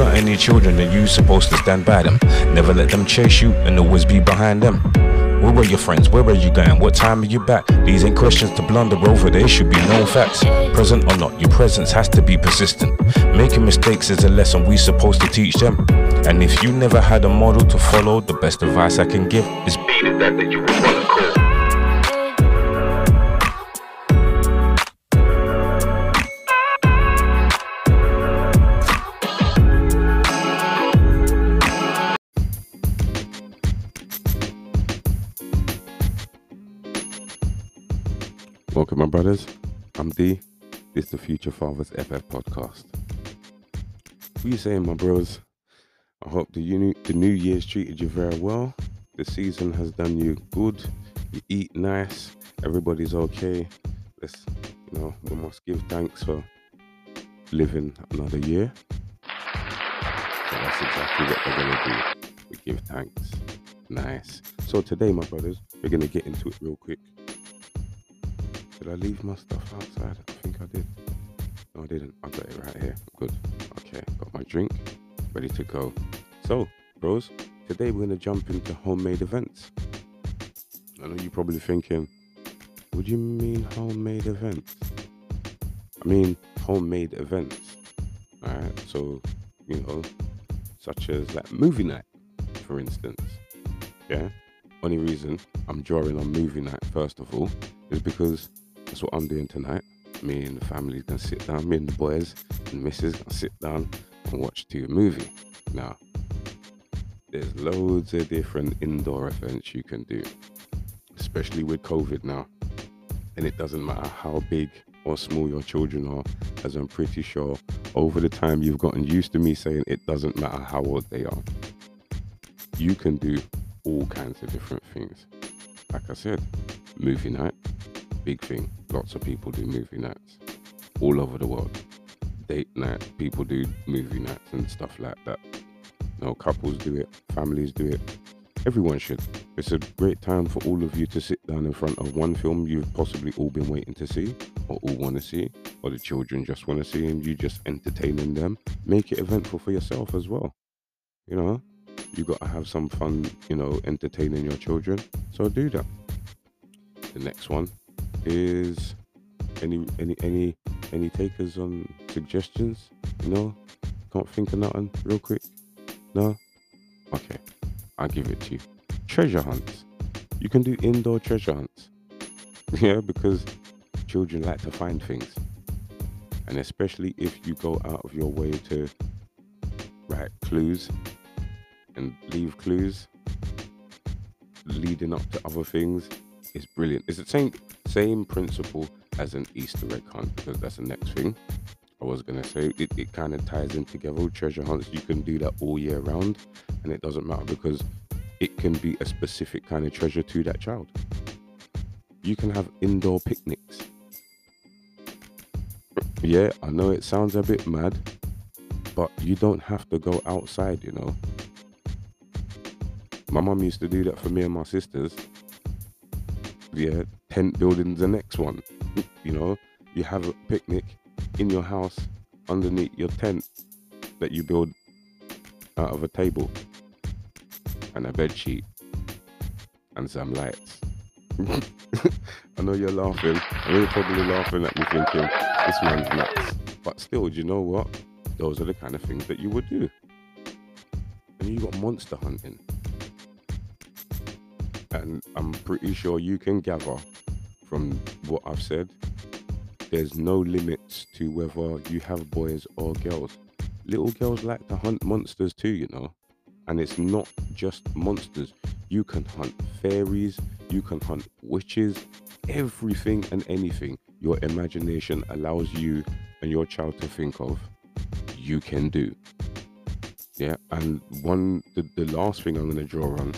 got any children, then you supposed to stand by them. Never let them chase you and always be behind them. Where were your friends? Where are you going? What time are you back? These ain't questions to blunder over, they should be known facts. Present or not, your presence has to be persistent. Making mistakes is a lesson we supposed to teach them. And if you never had a model to follow, the best advice I can give is be the dad that you would wanna call. Welcome, my brothers. I'm D. This is the Future Fathers FF podcast. What you saying, my bros? I hope the, uni- the new year's treated you very well. The season has done you good. You eat nice. Everybody's okay. Let's, you know, we must give thanks for living another year. So that's exactly what we're gonna do. We give thanks. Nice. So today, my brothers, we're gonna get into it real quick. Did I leave my stuff outside? I think I did. No, I didn't. I got it right here. Good. Okay, got my drink, ready to go. So, bros, today we're gonna jump into homemade events. I know you're probably thinking, what do you mean homemade events? I mean homemade events. Alright, so you know, such as like movie night, for instance. Yeah. Only reason I'm drawing on movie night first of all is because that's what I'm doing tonight. Me and the family gonna sit down, me and the boys and missus gonna sit down and watch the movie. Now, there's loads of different indoor events you can do, especially with COVID now. And it doesn't matter how big or small your children are, as I'm pretty sure over the time you've gotten used to me saying it doesn't matter how old they are. You can do all kinds of different things. Like I said, movie night, big thing. Lots of people do movie nights all over the world. Date night, people do movie nights and stuff like that. You know, couples do it, families do it. Everyone should. It's a great time for all of you to sit down in front of one film you've possibly all been waiting to see, or all want to see, or the children just want to see, and you just entertaining them. Make it eventful for yourself as well. You know, you got to have some fun, you know, entertaining your children. So do that. The next one is any any any any takers on suggestions? You know, can't think of nothing real quick. No, okay, I'll give it to you. Treasure hunts. You can do indoor treasure hunts. Yeah, because children like to find things, and especially if you go out of your way to write clues and leave clues leading up to other things is brilliant. It's the same same principle as an Easter egg hunt because that's the next thing I was gonna say. It, it kind of ties in together treasure hunts. You can do that all year round, and it doesn't matter because it can be a specific kind of treasure to that child. You can have indoor picnics. Yeah, I know it sounds a bit mad, but you don't have to go outside, you know. My mum used to do that for me and my sisters. Yeah, tent building the next one. You know, you have a picnic in your house underneath your tent that you build out of a table and a bed sheet and some lights. I know you're laughing. I know you're probably laughing at me thinking this man's nuts. But still, do you know what? Those are the kind of things that you would do. And you got monster hunting. And I'm pretty sure you can gather from what I've said, there's no limits to whether you have boys or girls. Little girls like to hunt monsters too, you know. And it's not just monsters. You can hunt fairies, you can hunt witches, everything and anything your imagination allows you and your child to think of, you can do. Yeah, and one the, the last thing I'm gonna draw on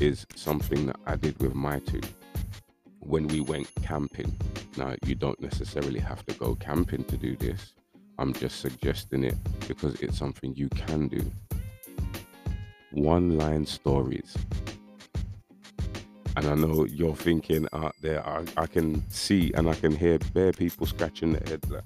is something that I did with my two when we went camping. Now, you don't necessarily have to go camping to do this. I'm just suggesting it because it's something you can do. One line stories. And I know you're thinking out there, I, I can see and I can hear bare people scratching their head like,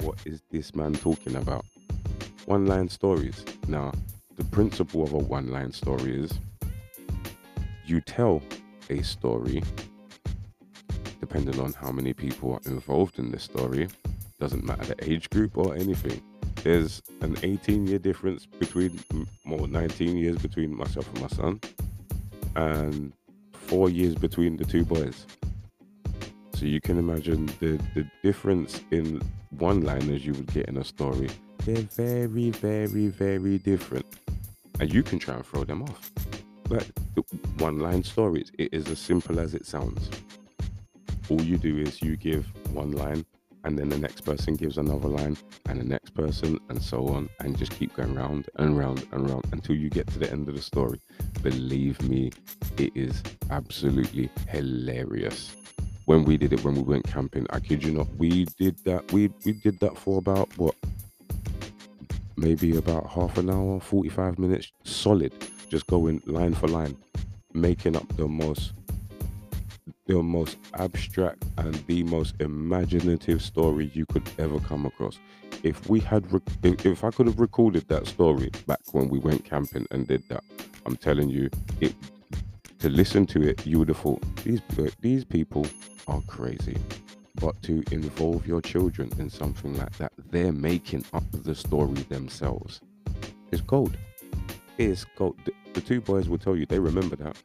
what is this man talking about? one line stories. Now, the principle of a one line story is you tell a story depending on how many people are involved in this story. Doesn't matter the age group or anything. There's an 18 year difference between, more 19 years between myself and my son, and four years between the two boys. So you can imagine the, the difference in one liners you would get in a story. They're very, very, very different. And you can try and throw them off. Like one line stories, it is as simple as it sounds. All you do is you give one line and then the next person gives another line and the next person and so on and just keep going round and round and round until you get to the end of the story. Believe me it is absolutely hilarious. When we did it when we went camping i kid you not we did that we we did that for about what? Maybe about half an hour 45 minutes solid just going line for line making up the most the most abstract and the most imaginative story you could ever come across. If we had, if, if I could have recorded that story back when we went camping and did that, I'm telling you, it to listen to it, you would have thought these these people are crazy. But to involve your children in something like that, they're making up the story themselves. It's gold. The, the two boys will tell you they remember that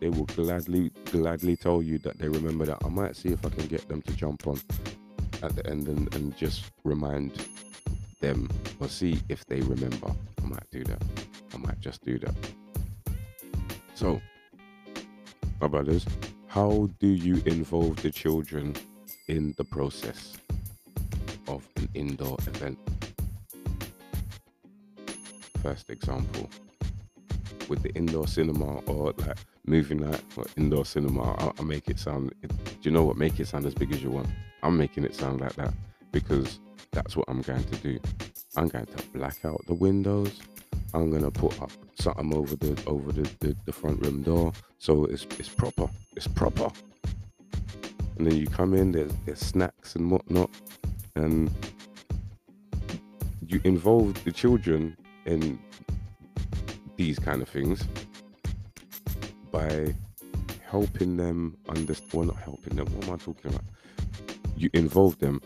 they will gladly gladly tell you that they remember that. I might see if I can get them to jump on at the end and, and just remind them or see if they remember. I might do that. I might just do that. So, my brothers, how do you involve the children in the process of an indoor event? First example with the indoor cinema or like movie night or indoor cinema, I, I make it sound. It, do you know what? Make it sound as big as you want. I'm making it sound like that because that's what I'm going to do. I'm going to black out the windows. I'm gonna put up something over the over the, the, the front room door so it's it's proper. It's proper. And then you come in, there's there's snacks and whatnot, and you involve the children in these kind of things by helping them understand. Well, not helping them. What am I talking about? You involve them.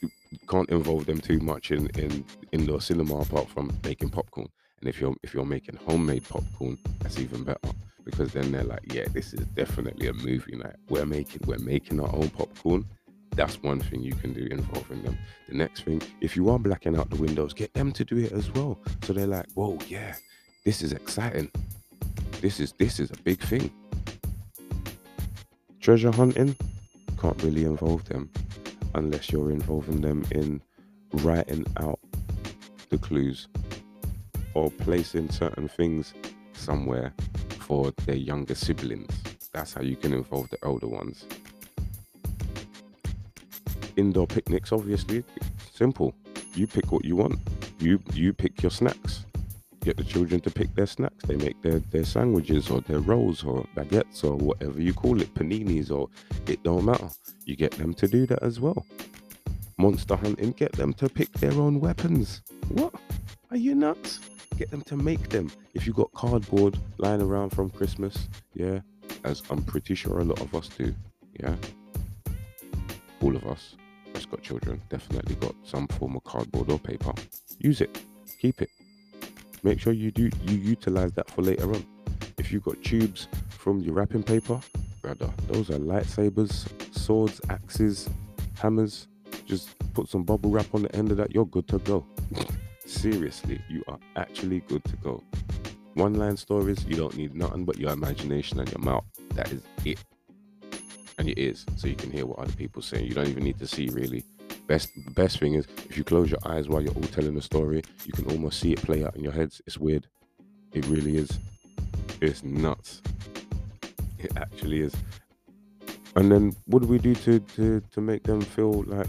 You can't involve them too much in in indoor cinema apart from making popcorn. And if you're if you're making homemade popcorn, that's even better because then they're like, yeah, this is definitely a movie night. We're making we're making our own popcorn. That's one thing you can do involving them. The next thing, if you are blacking out the windows, get them to do it as well. So they're like, whoa, yeah, this is exciting. This is this is a big thing. Treasure hunting can't really involve them unless you're involving them in writing out the clues or placing certain things somewhere for their younger siblings. That's how you can involve the older ones. Indoor picnics, obviously, simple. You pick what you want. You you pick your snacks get the children to pick their snacks. They make their, their sandwiches or their rolls or baguettes or whatever you call it, paninis or it don't matter. You get them to do that as well. Monster hunting, get them to pick their own weapons. What? Are you nuts? Get them to make them. If you got cardboard lying around from Christmas, yeah, as I'm pretty sure a lot of us do, yeah, all of us that's got children definitely got some form of cardboard or paper. Use it, keep it, make sure you do you utilize that for later on. If you've got tubes from your wrapping paper, brother, those are lightsabers, swords, axes, hammers. Just put some bubble wrap on the end of that, you're good to go. Seriously, you are actually good to go. One line stories, you don't need nothing but your imagination and your mouth. That is it. And your ears, so you can hear what other people say. You don't even need to see really best best thing is if you close your eyes while you're all telling the story, you can almost see it play out in your heads. It's weird. It really is. It's nuts. It actually is. And then what do we do to to to make them feel like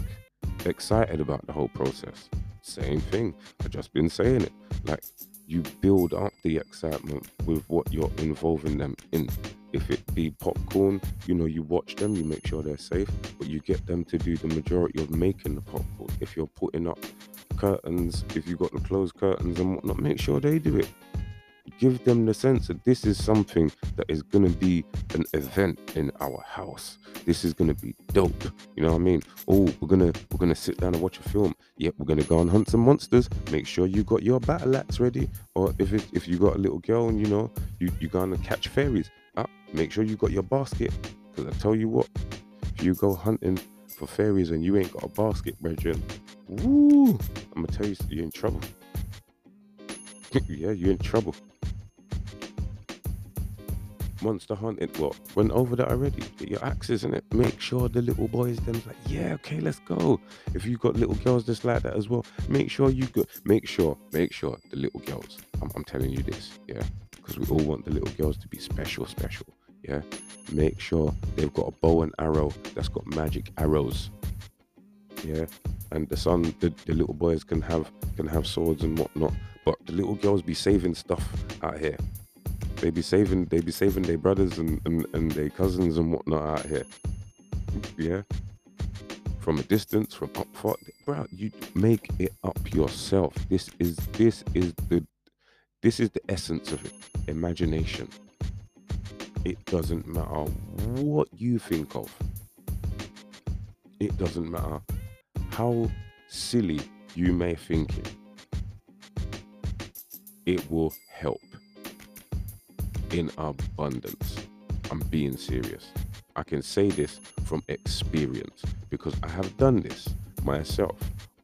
excited about the whole process? Same thing. I've just been saying it. Like you build up the excitement with what you're involving them in if it be popcorn, you know, you watch them, you make sure they're safe, but you get them to do the majority of making the popcorn. If you're putting up curtains, if you've got the closed curtains and whatnot, make sure they do it. Give them the sense that this is something that is gonna be an event in our house. This is gonna be dope. You know what I mean? Oh, we're gonna we're gonna sit down and watch a film. Yep, we're gonna go and hunt some monsters. Make sure you got your battle axe ready. Or if it, if you got a little girl and you know you you gonna catch fairies, make sure you got your basket. Cause I tell you what, if you go hunting for fairies and you ain't got a basket, brethren, woo, I'm gonna tell you, you're in trouble. yeah, you're in trouble. Monster hunting, what? Went over that already. Get your axes in it. Make sure the little boys them's like, yeah, okay, let's go. If you got little girls just like that as well, make sure you go. Make sure, make sure the little girls. I'm, I'm telling you this, yeah, because we all want the little girls to be special, special. Yeah, make sure they've got a bow and arrow that's got magic arrows. Yeah, and the son, the, the little boys can have can have swords and whatnot, but the little girls be saving stuff out here. They be saving, they be saving their brothers and, and, and their cousins and whatnot out here. Yeah, from a distance, from up far, bro. You make it up yourself. This is this is the this is the essence of it. Imagination. It doesn't matter what you think of. It doesn't matter how silly you may think it. It will help in abundance. I'm being serious. I can say this from experience because I have done this myself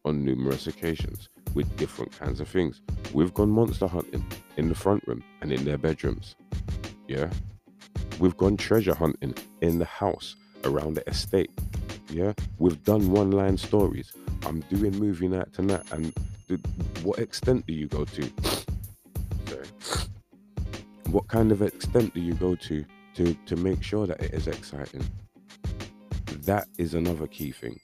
on numerous occasions with different kinds of things. We've gone monster hunting in the front room and in their bedrooms. Yeah. We've gone treasure hunting in the house around the estate. Yeah. We've done one line stories. I'm doing movie night tonight. And what extent do you go to? What kind of extent do you go to to to make sure that it is exciting? That is another key thing.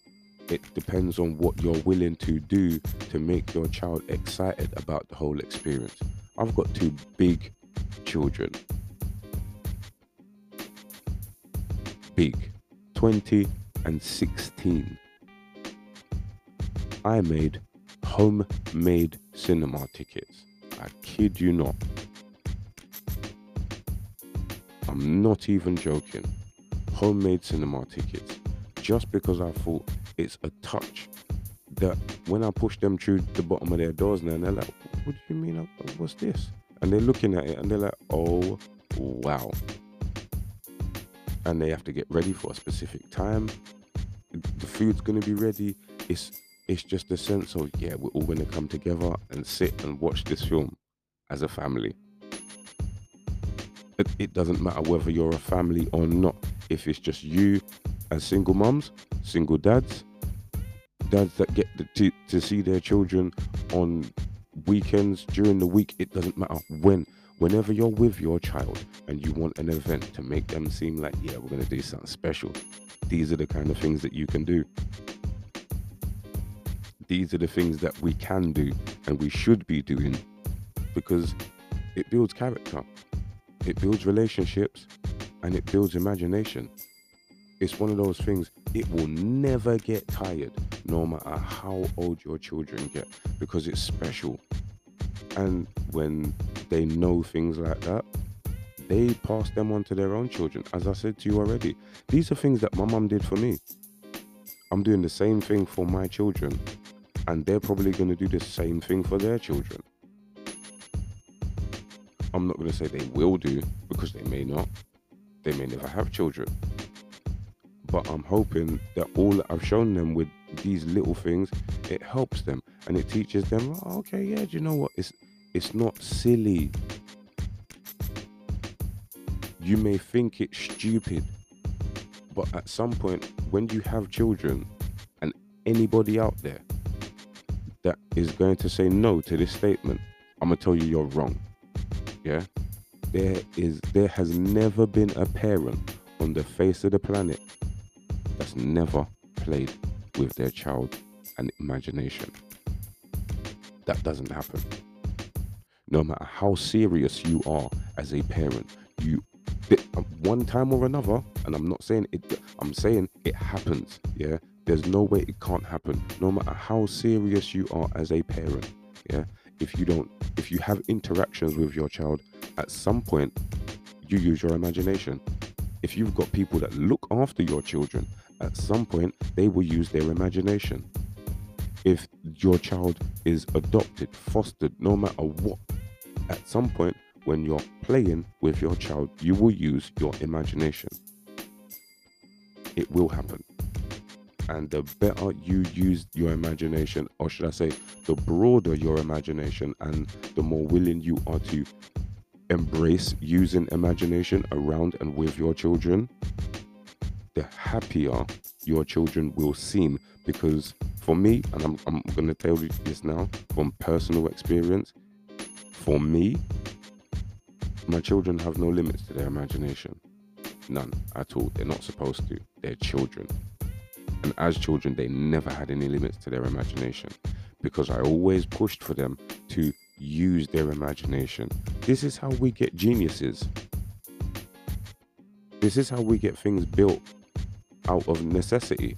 It depends on what you're willing to do to make your child excited about the whole experience. I've got two big children. Big. 20 and 16. I made homemade cinema tickets. I kid you not. I'm not even joking. Homemade cinema tickets. Just because I thought it's a touch that when I push them through the bottom of their doors now, and they're like, what do you mean? Uh, what's this? And they're looking at it and they're like, oh, wow. And they have to get ready for a specific time. The food's going to be ready. It's it's just a sense of, yeah, we're all going to come together and sit and watch this film as a family. It, doesn't matter whether you're a family or not. If it's just you as single mums, single dads, dads that get to, to see their children on weekends during the week it doesn't matter when. Whenever you're with your child and you want an event to make them seem like yeah we're going to do something special these are the kind of things that you can do. These are the things that we can do and we should be doing because it builds character it builds relationships and it builds imagination. It's one of those things it will never get tired no matter how old your children get because it's special. And when they know things like that they pass them on to their own children. As i said to you already these are things that my mum did for me. I'm doing the same thing for my children and they're probably going to do the same thing for their children i'm not going to say they will do because they may not they may never have children but I'm hoping that all that I've shown them with these little things, it helps them and it teaches them, oh, okay, yeah, do you know what? It's it's not silly. You may think it's stupid, but at some point, when you have children and anybody out there that is going to say no to this statement, I'm gonna tell you you're wrong. Yeah? There is there has never been a parent on the face of the planet that's never played with their child and imagination. That doesn't happen. No matter how serious you are as a parent, you um, one time or another, and I'm not saying it, I'm saying it happens. Yeah, there's no way it can't happen. No matter how serious you are as a parent, yeah. If you don't, if you have interactions with your child, at some point, you use your imagination. If you've got people that look after your children, at some point, they will use their imagination. If your child is adopted, fostered, no matter what, at some point, when you're playing with your child, you will use your imagination. It will happen. And the better you use your imagination, or should I say, the broader your imagination, and the more willing you are to embrace using imagination around and with your children, the happier your children will seem. Because for me, and I'm, I'm going to tell you this now from personal experience, for me, my children have no limits to their imagination. None at all. They're not supposed to. They're children. And as children, they never had any limits to their imagination because I always pushed for them to use their imagination. This is how we get geniuses. This is how we get things built out of necessity.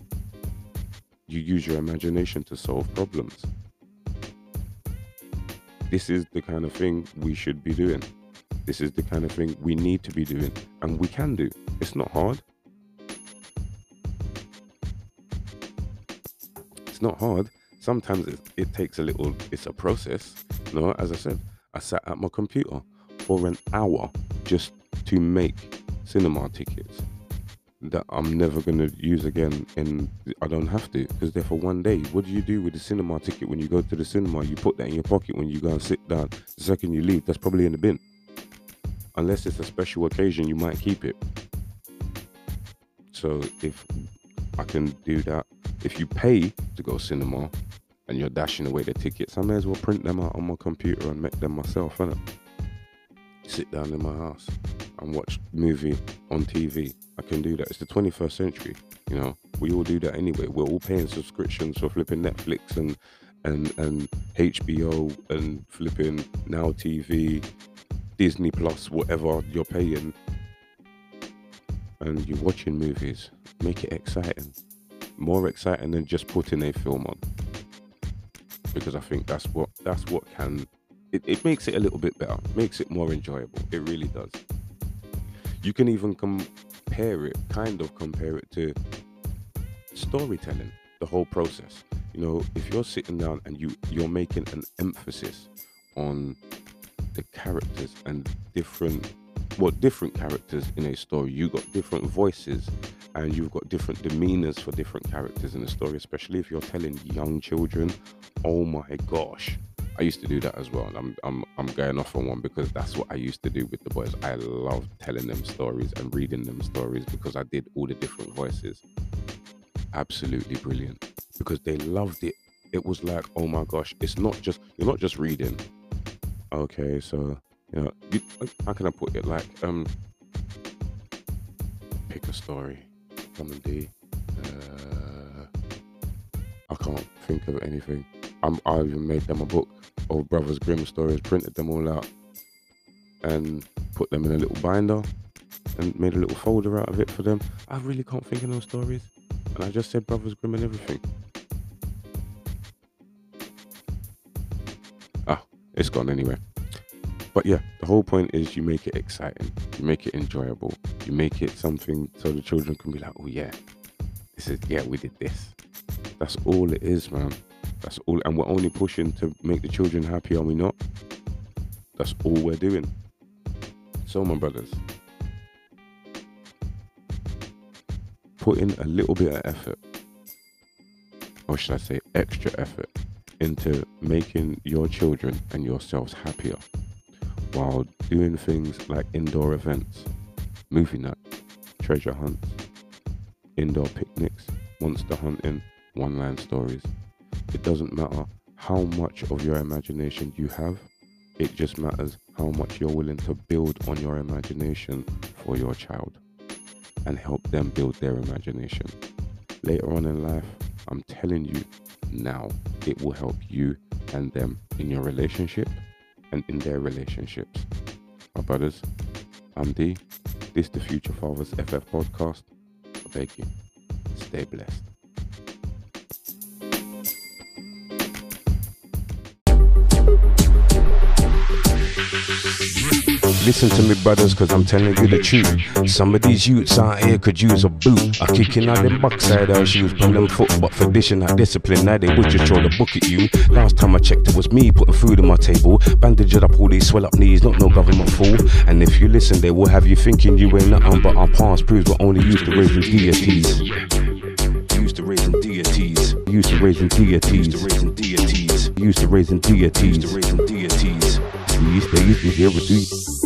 You use your imagination to solve problems. This is the kind of thing we should be doing. This is the kind of thing we need to be doing, and we can do. It's not hard. It's not hard. Sometimes it, it takes a little, it's a process. No, as I said, I sat at my computer for an hour just to make cinema tickets that I'm never gonna use again, and I don't have to because they're for one day. What do you do with the cinema ticket when you go to the cinema? You put that in your pocket when you go and sit down. The second you leave, that's probably in the bin. Unless it's a special occasion, you might keep it. So if I can do that, if you pay to go cinema and you're dashing away the tickets, I may as well print them out on my computer and make them myself, innit? Sit down in my house and watch movie on TV. I can do that. It's the 21st century, you know. We all do that anyway. We're all paying subscriptions for flipping Netflix and and and HBO and flipping Now TV, Disney Plus, whatever you're paying, and you're watching movies. Make it exciting, more exciting than just putting a film on. Because I think that's what that's what can it, it makes it a little bit better, makes it more enjoyable. It really does. You can even compare it, kind of compare it to storytelling, the whole process. You know, if you're sitting down and you you're making an emphasis on the characters and different well different characters in a story You've got different voices and you've got different demeanors for different characters in the story especially if you're telling young children oh my gosh I used to do that as well. I'm, I'm, I'm going off on one because that's what I used to do with the boys. I loved telling them stories and reading them stories because I did all the different voices. Absolutely brilliant because they loved it. It was like, oh my gosh, it's not just, you're not just reading. Okay, so, you know, you, how can I put it? Like, um, pick a story. Come and D. Uh, I can't think of anything. I'm, I even made them a book of Brothers Grimm stories, printed them all out, and put them in a little binder, and made a little folder out of it for them. I really can't think of no stories, and I just said Brothers Grimm and everything. Ah, it's gone anyway. But yeah, the whole point is you make it exciting, you make it enjoyable, you make it something so the children can be like, oh yeah, this is yeah, we did this. That's all it is, man. That's all, and we're only pushing to make the children happy, are we not? That's all we're doing. So, my brothers, put in a little bit of effort, or should I say, extra effort, into making your children and yourselves happier while doing things like indoor events, movie night, treasure hunts, indoor picnics, monster hunting, one line stories. It doesn't matter how much of your imagination you have, it just matters how much you're willing to build on your imagination for your child and help them build their imagination. Later on in life, I'm telling you now, it will help you and them in your relationship and in their relationships. My brothers, I'm D. This the Future Fathers FF podcast. I beg you, stay blessed. Listen to me, brothers, cause I'm telling you the truth. Some of these youths out here could use a boot. I kicking out them backside out shoes, pull them foot, but for dishing out discipline, now they would just throw the book at you. Last time I checked, it was me putting food on my table. Bandaged up all these swell up knees, not no government fool. And if you listen, they will have you thinking you ain't nothing, but our past proves we're only used to raising deities. Used to raising deities. Used to raising deities. Used to raising deities. Used to raising deities. Used to raising deities. Days we hear it.